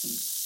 Thanks.